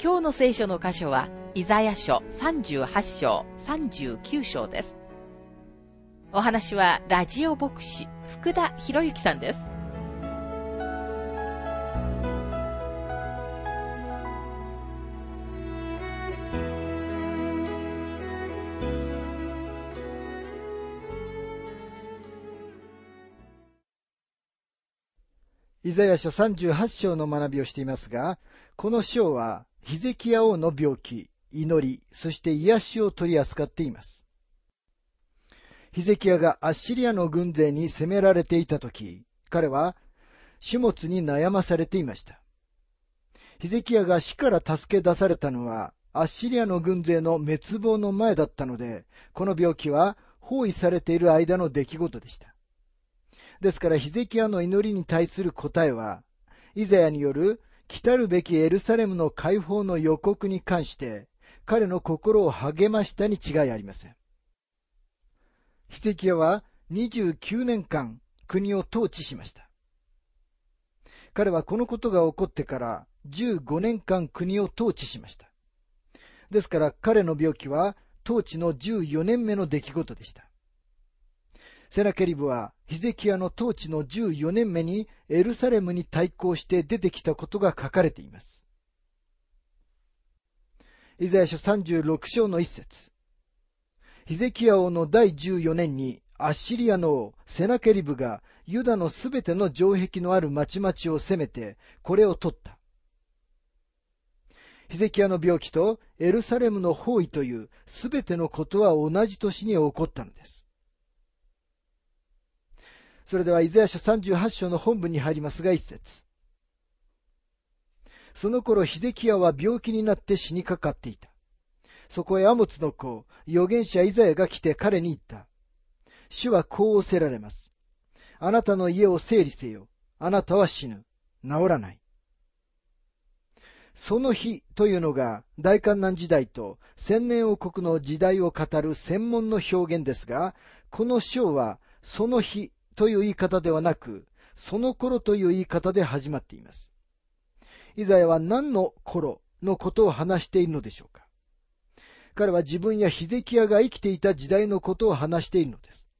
今日の聖書の箇所は、イザヤ書38章39章です。お話は、ラジオ牧師、福田博之さんです。イザヤ書38章の学びをしていますが、この章はヒゼキヤ王の病気、祈り、そして癒しを取り扱っています。ヒゼキヤがアッシリアの軍勢に攻められていた時、彼は種物に悩まされていました。ヒゼキヤが死から助け出されたのは、アッシリアの軍勢の滅亡の前だったので、この病気は包囲されている間の出来事でした。ですから、ヒゼキヤの祈りに対する答えは、イザヤによる来るべきエルサレムの解放の予告に関して、彼の心を励ましたに違いありません。ヒゼキヤは29年間国を統治しました。彼はこのことが起こってから15年間国を統治しました。ですから彼の病気は統治の14年目の出来事でした。セナケリブはヒゼキヤの統治の14年目にエルサレムに対抗して出てきたことが書かれています。イザヤ書36章の一節ヒゼキヤ王の第14年にアッシリアの王セナケリブがユダのすべての城壁のある町々を攻めてこれを取った。ヒゼキヤの病気とエルサレムの包囲というすべてのことは同じ年に起こったのです。それでは、イザヤ書38章の本文に入りますが、一節。その頃、ヒゼキヤは病気になって死にかかっていた。そこへアモツの子、預言者イザヤが来て彼に言った。主はこう仰せられます。あなたの家を整理せよ。あなたは死ぬ。治らない。その日というのが大観難時代と千年王国の時代を語る専門の表現ですが、この章はその日という言い方ではなく、その頃という言い方で始まっています。イザヤは何の頃のことを話しているのでしょうか彼は自分やヒゼキヤが生きていた時代のことを話しているのです。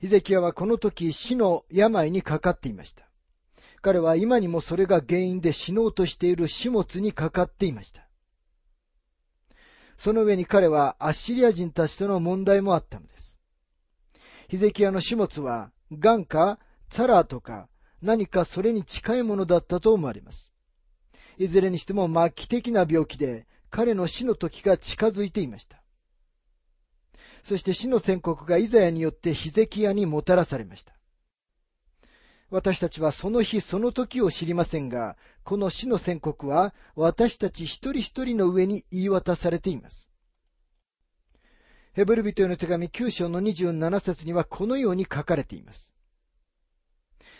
ヒゼキヤはこの時死の病にかかっていました。彼は今にもそれが原因で死のうとしている始末にかかっていました。その上に彼はアッシリア人たちとの問題もあったのです。ヒゼキヤの始末は、ガンか、ツァラーとか、何かそれに近いものだったと思われます。いずれにしても末期的な病気で、彼の死の時が近づいていました。そして死の宣告がイザヤによってヒゼキヤにもたらされました。私たちはその日その時を知りませんが、この死の宣告は私たち一人一人の上に言い渡されています。ヘブル人への手紙9章の27節にはこのように書かれています。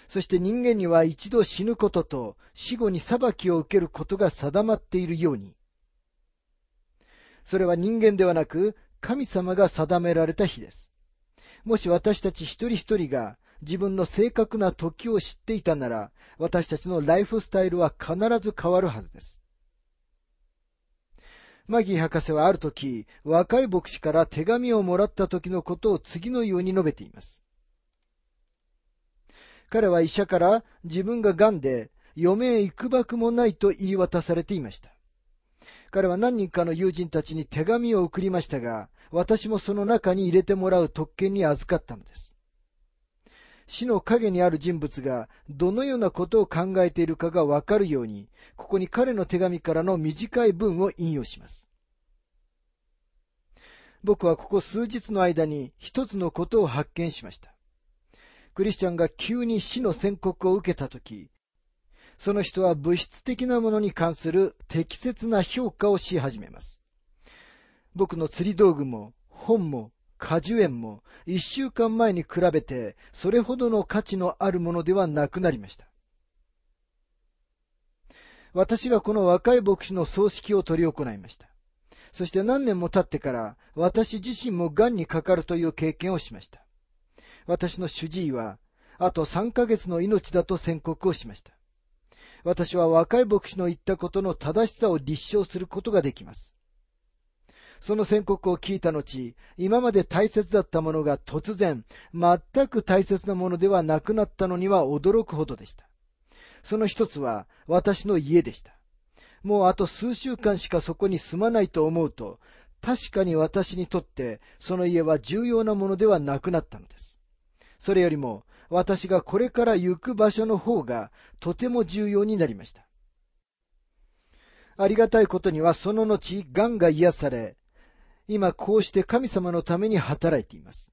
そして人間には一度死ぬことと死後に裁きを受けることが定まっているように、それは人間ではなく神様が定められた日です。もし私たち一人一人が自分の正確な時を知っていたなら、私たちのライフスタイルは必ず変わるはずです。マギー博士はある時、若い牧師から手紙をもらった時のことを次のように述べています。彼は医者から自分が癌で余命いくばくもないと言い渡されていました。彼は何人かの友人たちに手紙を送りましたが、私もその中に入れてもらう特権に預かったのです。死の影にある人物がどのようなことを考えているかがわかるように、ここに彼の手紙からの短い文を引用します。僕はここ数日の間に一つのことを発見しました。クリスチャンが急に死の宣告を受けたとき、その人は物質的なものに関する適切な評価をし始めます。僕の釣り道具も本も果樹園も一週間前に比べてそれほどの価値のあるものではなくなりました。私がこの若い牧師の葬式を執り行いました。そして何年も経ってから私自身も癌にかかるという経験をしました。私の主治医はあと3ヶ月の命だと宣告をしました。私は若い牧師の言ったことの正しさを立証することができます。その宣告を聞いた後、今まで大切だったものが突然、全く大切なものではなくなったのには驚くほどでした。その一つは私の家でした。もうあと数週間しかそこに住まないと思うと、確かに私にとってその家は重要なものではなくなったのです。それよりも私がこれから行く場所の方がとても重要になりました。ありがたいことにはその後、癌が癒され、今こうして神様のために働いています。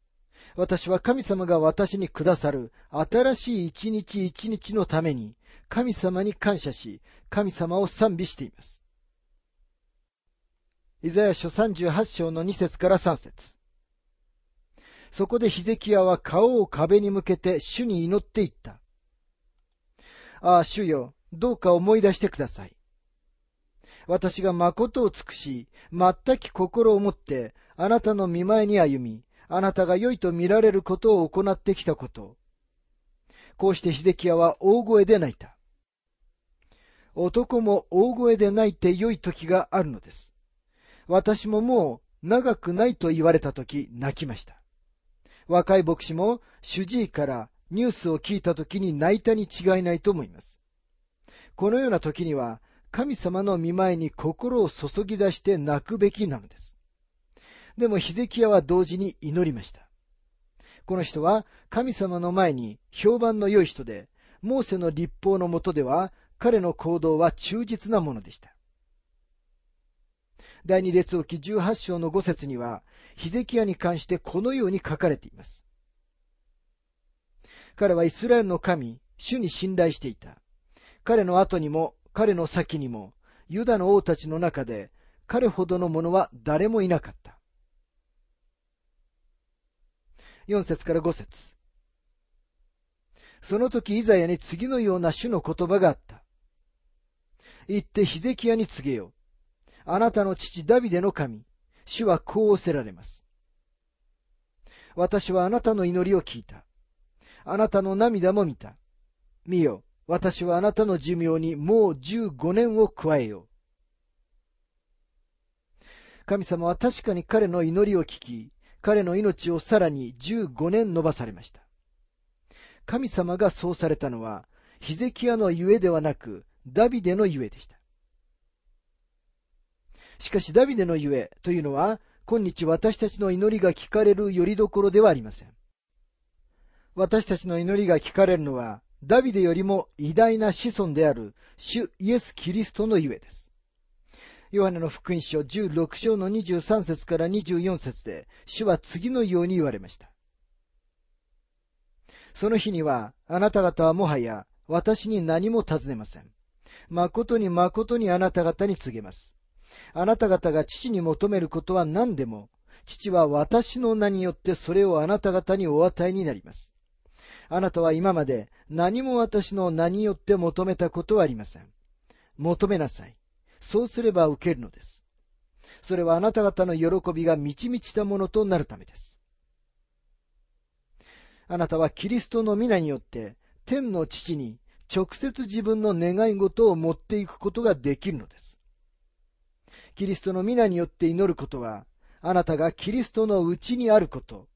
私は神様が私にくださる新しい一日一日のために神様に感謝し、神様を賛美しています。イザヤ書38章の2節から3節そこでヒゼキヤは顔を壁に向けて主に祈っていった。ああ、主よ、どうか思い出してください。私が誠を尽くし、全き心を持って、あなたの見前に歩み、あなたが良いと見られることを行ってきたこと。こうしてヒゼキヤは大声で泣いた。男も大声で泣いて良い時があるのです。私ももう長くないと言われた時泣きました。若い牧師も主治医からニュースを聞いた時に泣いたに違いないと思います。このような時には神様の見前に心を注ぎ出して泣くべきなのです。でもヒゼキヤは同時に祈りました。この人は神様の前に評判の良い人で、モーセの立法のもとでは彼の行動は忠実なものでした。第二列王記18章の5節には、ヒゼキヤに関してこのように書かれています。彼はイスラエルの神、主に信頼していた。彼の後にも、彼の先にも、ユダの王たちの中で、彼ほどの者は誰もいなかった。4節から5節その時イザヤに次のような主の言葉があった。言ってヒゼキヤに告げよう。あなたの父ダビデの神、主はこうおせられます。私はあなたの祈りを聞いた。あなたの涙も見た。見よ、私はあなたの寿命にもう15年を加えよう。神様は確かに彼の祈りを聞き、彼の命をさらに15年伸ばされました。神様がそうされたのは、ヒゼキヤのゆえではなく、ダビデのゆえでした。しかしダビデのゆえというのは、今日私たちの祈りが聞かれるよりどころではありません。私たちの祈りが聞かれるのは、ダビデよりも偉大な子孫である主イエス・キリストのゆえです。ヨハネの福音書16章の23節から24節で、主は次のように言われました。その日には、あなた方はもはや私に何も尋ねません。誠に誠にあなた方に告げます。あなた方が父に求めることは何でも、父は私の名によってそれをあなた方にお与えになります。あなたは今まで何も私の名によって求めたことはありません。求めなさい。そうすれば受けるのです。それはあなた方の喜びが満ち満ちたものとなるためです。あなたはキリストの皆によって天の父に直接自分の願い事を持っていくことができるのです。キリストの皆によって祈ることは、あなたがキリストのうちにあること、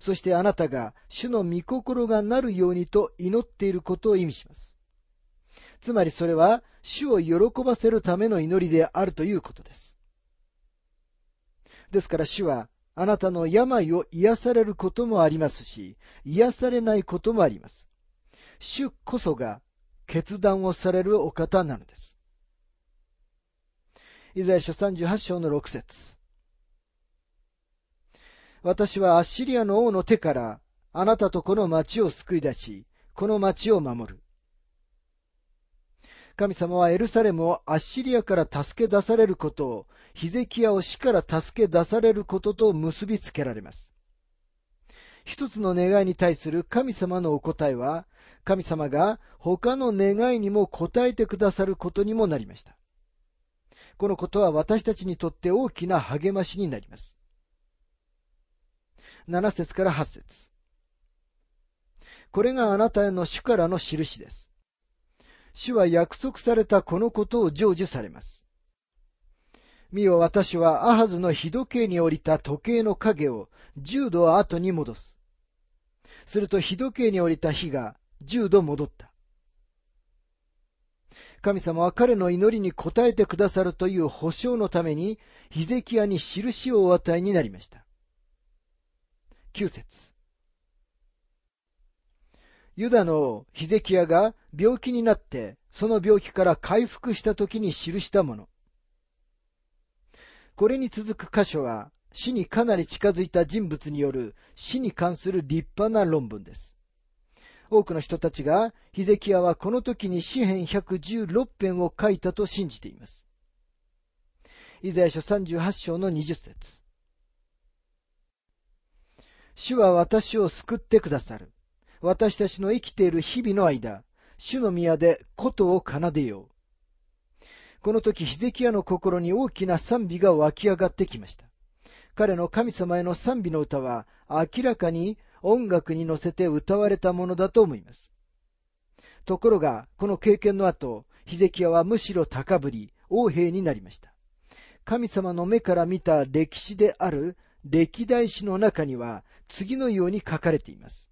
そしてあなたが主の御心がなるようにと祈っていることを意味します。つまりそれは主を喜ばせるための祈りであるということです。ですから主はあなたの病を癒されることもありますし、癒されないこともあります。主こそが決断をされるお方なのです。イザヤ書38章の6節私はアッシリアの王の手からあなたとこの町を救い出し、この町を守る。神様はエルサレムをアッシリアから助け出されることを、ヒゼキヤを死から助け出されることと結びつけられます。一つの願いに対する神様のお答えは、神様が他の願いにも応えてくださることにもなりました。このことは私たちにとって大きな励ましになります。7節から8節これがあなたへの主からの印です。主は約束されたこのことを成就されます。見よ私はアハズの日時計に降りた時計の影を10度後に戻す。すると日時計に降りた日が10度戻った。神様は彼の祈りに応えてくださるという保証のために、ヒゼキヤに印をお与えになりました。9節ユダのヒゼキヤが病気になって、その病気から回復した時に記したもの。これに続く箇所は、死にかなり近づいた人物による死に関する立派な論文です。多くの人たちが、ヒゼキヤはこの時に詩編116編を書いたと信じています。イザヤ書38章の20節主は私を救ってくださる。私たちの生きている日々の間、主の宮で琴を奏でよう。この時、ヒゼキヤの心に大きな賛美が湧き上がってきました。彼の神様への賛美の歌は明らかに音楽に乗せて歌われたものだと思います。ところが、この経験の後、ヒゼキヤはむしろ高ぶり、王兵になりました。神様の目から見た歴史である歴代史の中には次のように書かれています。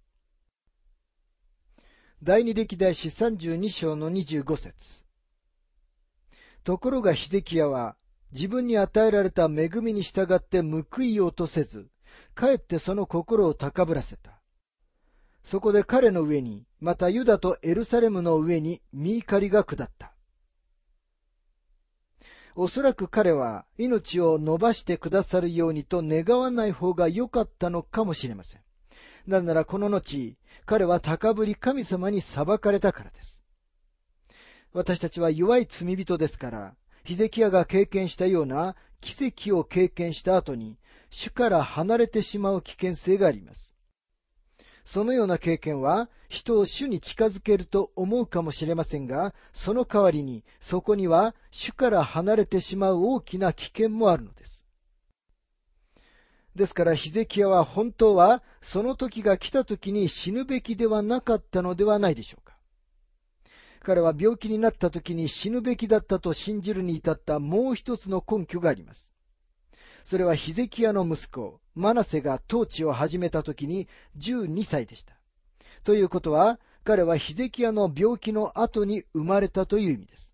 第二歴代史32章の25節ところがヒゼキヤは自分に与えられた恵みに従って報いようとせず、かえってその心を高ぶらせた。そこで彼の上に、またユダとエルサレムの上に見怒りが下った。おそらく彼は命を伸ばしてくださるようにと願わない方が良かったのかもしれません。なぜならこの後、彼は高ぶり神様に裁かれたからです。私たちは弱い罪人ですから、ヒゼキヤが経験したような奇跡を経験した後に、主から離れてしまう危険性があります。そのような経験は人を主に近づけると思うかもしれませんが、その代わりにそこには主から離れてしまう大きな危険もあるのです。ですからヒゼキヤは本当はその時が来た時に死ぬべきではなかったのではないでしょうか。彼は病気になった時に死ぬべきだったと信じるに至ったもう一つの根拠があります。それはヒゼキヤの息子、マナセが統治を始めた時に12歳でした。ということは、彼はヒゼキヤの病気の後に生まれたという意味です。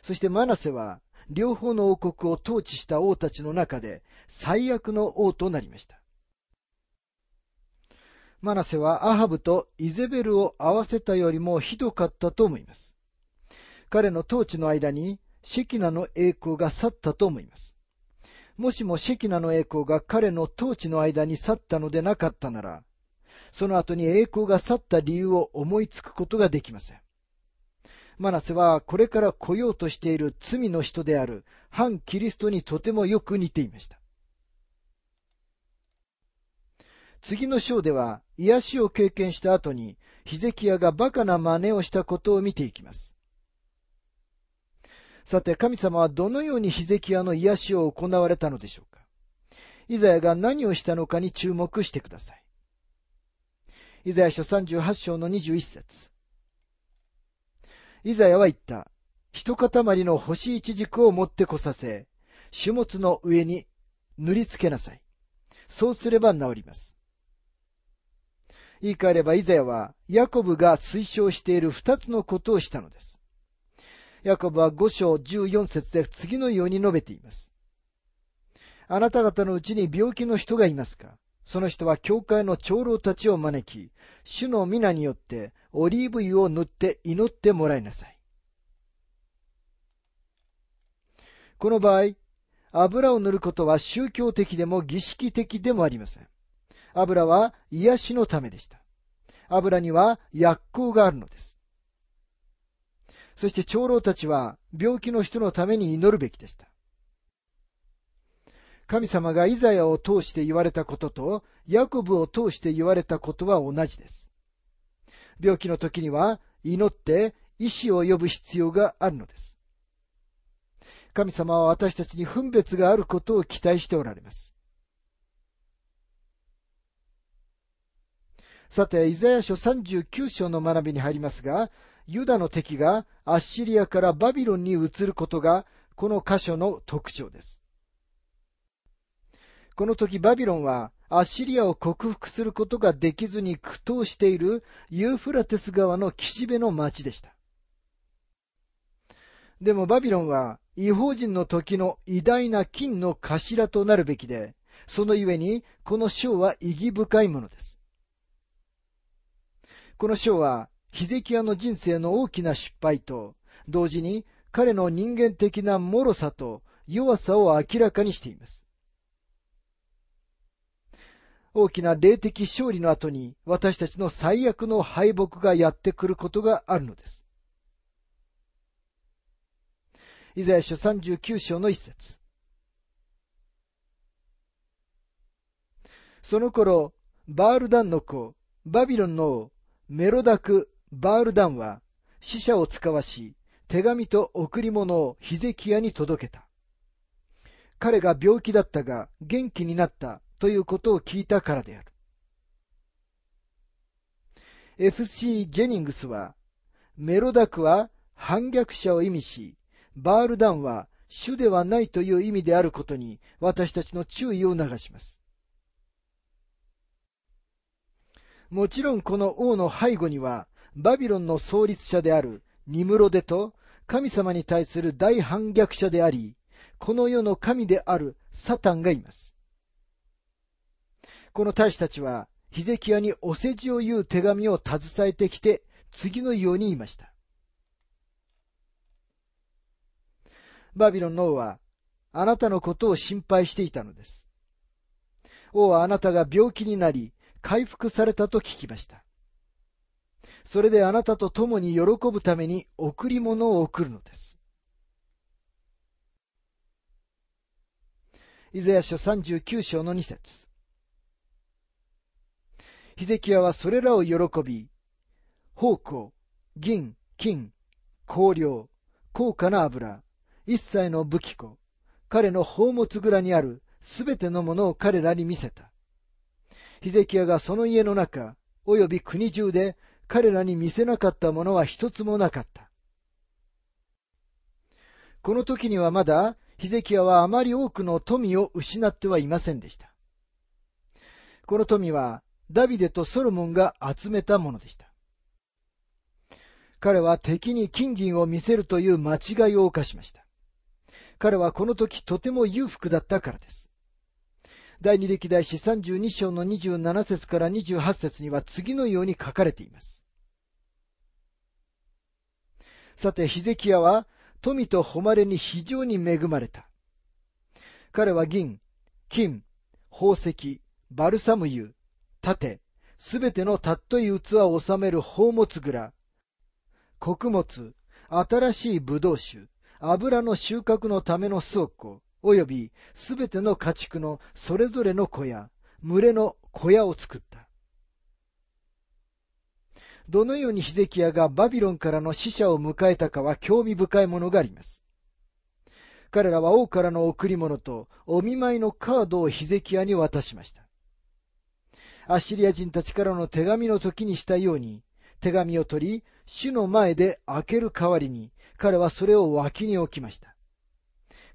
そしてマナセは、両方の王国を統治した王たちの中で最悪の王となりました。マナセはアハブとイゼベルを合わせたよりもひどかったと思います。彼の統治の間にシェキナの栄光が去ったと思います。もしもシェキナの栄光が彼の統治の間に去ったのでなかったなら、その後に栄光が去った理由を思いつくことができません。マナセはこれから来ようとしている罪の人である反キリストにとてもよく似ていました。次の章では癒しを経験した後にヒゼキヤがバカな真似をしたことを見ていきます。さて、神様はどのようにヒゼキヤの癒しを行われたのでしょうか？イザヤが何をしたのかに注目してください。イザヤ書38章の21節イザヤは言った。一塊の干し一軸を持ってこさせ、種物の上に塗りつけなさい。そうすれば治ります。言い換えればイザヤは、ヤコブが推奨している二つのことをしたのです。ヤコブは5章14節で次のように述べています。あなた方のうちに病気の人がいますか？その人は教会の長老たちを招き、主の皆によってオリーブ油を塗って祈ってもらいなさい。この場合、油を塗ることは宗教的でも儀式的でもありません。油は癒しのためでした。油には薬効があるのです。そして長老たちは病気の人のために祈るべきでした。神様がイザヤを通して言われたことと、ヤコブを通して言われたことは同じです。病気の時には祈って医師を呼ぶ必要があるのです。神様は私たちに分別があることを期待しておられます。さて、イザヤ書39章の学びに入りますが、ユダの敵がアッシリアからバビロンに移ることが、この箇所の特徴です。この時バビロンはアッシリアを克服することができずに苦闘しているユーフラテス川の岸辺の町でした。でもバビロンは違法人の時の偉大な金の頭となるべきで、そのゆえにこの章は意義深いものです。この章はヒゼキヤの人生の大きな失敗と、同時に彼の人間的な脆さと弱さを明らかにしています。大きな霊的勝利の後に私たちの最悪の敗北がやってくることがあるのです。イザヤ書39章の一節。その頃、バールダンの子、バビロンのメロダク・バールダンは死者を使わし、手紙と贈り物をヒゼキヤに届けた。彼が病気だったが元気になったということを聞いたからである。FC ジェニングスは、メロダクは反逆者を意味し、バールダンは主ではないという意味であることに私たちの注意を促します。もちろんこの王の背後には、バビロンの創立者であるニムロデと神様に対する大反逆者であり、この世の神であるサタンがいます。この大使たちは、ヒゼキヤにお世辞を言う手紙を携えてきて、次のように言いました。バビロンの王は、あなたのことを心配していたのです。王はあなたが病気になり、回復されたと聞きました。それであなたと共に喜ぶために贈り物を贈るのです。イザヤ書39章の2節ヒゼキヤはそれらを喜び、宝庫、銀、金、香料、高価な油、一切の武器庫、彼の宝物蔵にあるすべてのものを彼らに見せた。ヒゼキヤがその家の中、および国中で彼らに見せなかったものは一つもなかった。この時にはまだ、ヒゼキヤはあまり多くの富を失ってはいませんでした。この富はダビデとソロモンが集めたものでした。彼は敵に金銀を見せるという間違いを犯しました。彼はこの時とても裕福だったからです。第二歴代史32章の27節から28節には次のように書かれています。さて、ヒゼキヤは富と誉れに非常に恵まれた。彼は銀、金、宝石、バルサム油、盾、すべてのたっとい器を収める宝物蔵、穀物、新しい葡萄酒、油の収穫のための倉庫、およびすべての家畜のそれぞれの小屋、群れの小屋を作った。どのようにヒゼキヤがバビロンからの死者を迎えたかは興味深いものがあります。彼らは王からの贈り物とお見舞いのカードをヒゼキヤに渡しました。アッシリア人たちからの手紙の時にしたように、手紙を取り、主の前で開ける代わりに、彼はそれを脇に置きました。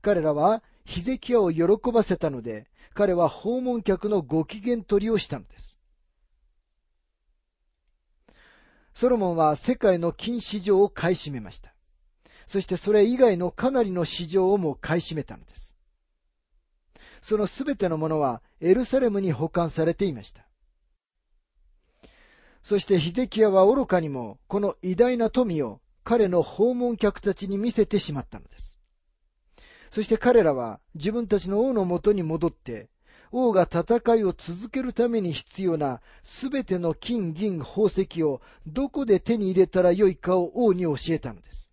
彼らは、ヒゼキヤを喜ばせたので、彼は訪問客のご機嫌取りをしたのです。ソロモンは世界の金市場を買い占めました。そしてそれ以外のかなりの市場をも買い占めたのです。そのすべてのものはエルサレムに保管されていました。そしてヒゼキヤは愚かにもこの偉大な富を彼の訪問客たちに見せてしまったのです。そして彼らは自分たちの王のもとに戻って、王が戦いを続けるために必要なすべての金、銀、宝石をどこで手に入れたらよいかを王に教えたのです。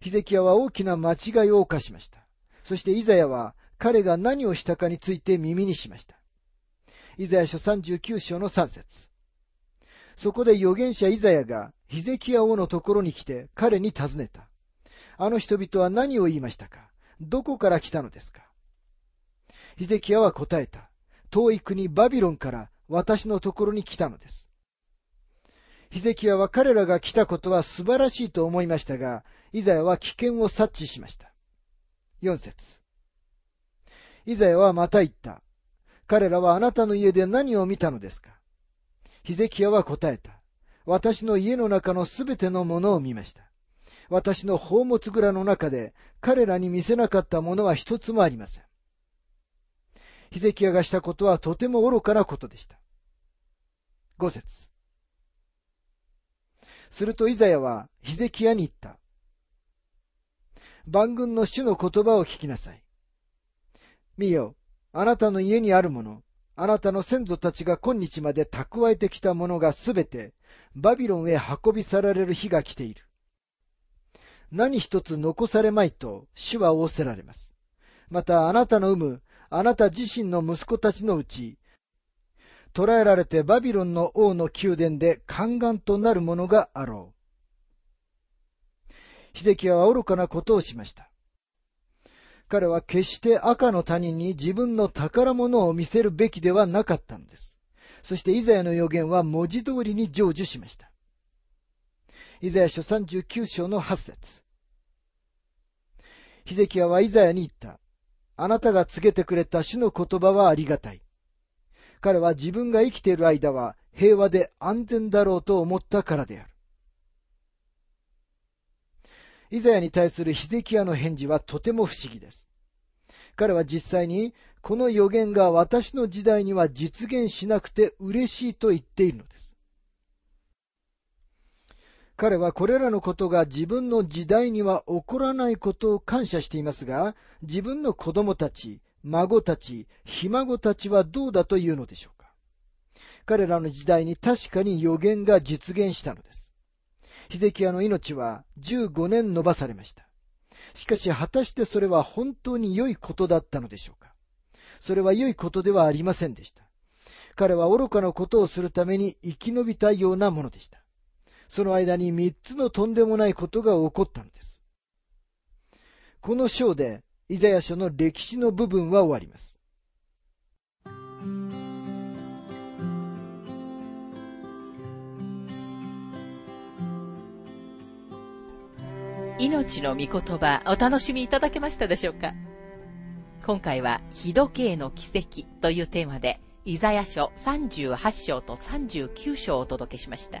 ヒゼキヤは大きな間違いを犯しました。そしてイザヤは彼が何をしたかについて耳にしました。イザヤ書39章の3節そこで預言者イザヤがヒゼキヤ王のところに来て彼に尋ねた。あの人々は何を言いましたか？どこから来たのですか？ヒゼキヤは答えた。遠い国バビロンから私のところに来たのです。ヒゼキヤは彼らが来たことは素晴らしいと思いましたが、イザヤは危険を察知しました。4節イザヤはまた言った。彼らはあなたの家で何を見たのですか？ヒゼキヤは答えた。私の家の中のすべてのものを見ました。私の宝物蔵の中で彼らに見せなかったものは一つもありません。ヒゼキヤがしたことはとても愚かなことでした。五節するとイザヤはヒゼキヤに言った。万軍の主の言葉を聞きなさい。見よ、あなたの家にあるもの、あなたの先祖たちが今日まで蓄えてきたものがすべてバビロンへ運び去られる日が来ている。何一つ残されまいと主は仰せられます。またあなたの産むあなた自身の息子たちのうち、捕らえられてバビロンの王の宮殿で宦官となるものがあろう。ヒゼキヤは愚かなことをしました。彼は決して赤の他人に自分の宝物を見せるべきではなかったのです。そしてイザヤの予言は文字通りに成就しました。イザヤ書39章の8節ヒゼキヤはイザヤに言った。あなたが告げてくれた主の言葉はありがたい。彼は自分が生きている間は平和で安全だろうと思ったからである。イザヤに対するヒゼキヤの返事はとても不思議です。彼は実際にこの予言が私の時代には実現しなくて嬉しいと言っているのです。彼はこれらのことが自分の時代には起こらないことを感謝していますが、自分の子供たち、孫たち、ひ孫たちはどうだというのでしょうか。彼らの時代に確かに予言が実現したのです。ヒゼキヤの命は15年延ばされました。しかし果たしてそれは本当に良いことだったのでしょうかそれは良いことではありませんでした。彼は愚かなことをするために生き延びたようなものでした。その間に三つのとんでもないことが起こったのです。この章で、イザヤ書の歴史の部分は終わります。命の御言葉お楽しみいただけましたでしょうか？今回は、日時計の奇跡というテーマで、イザヤ書38章と39章をお届けしました。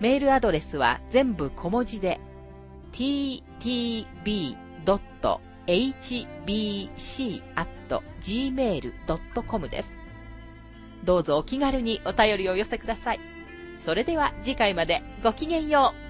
メールアドレスは全部小文字で ttb.hbc.gmail.com です。どうぞお気軽にお便りを寄せください。それでは次回までごきげんよう。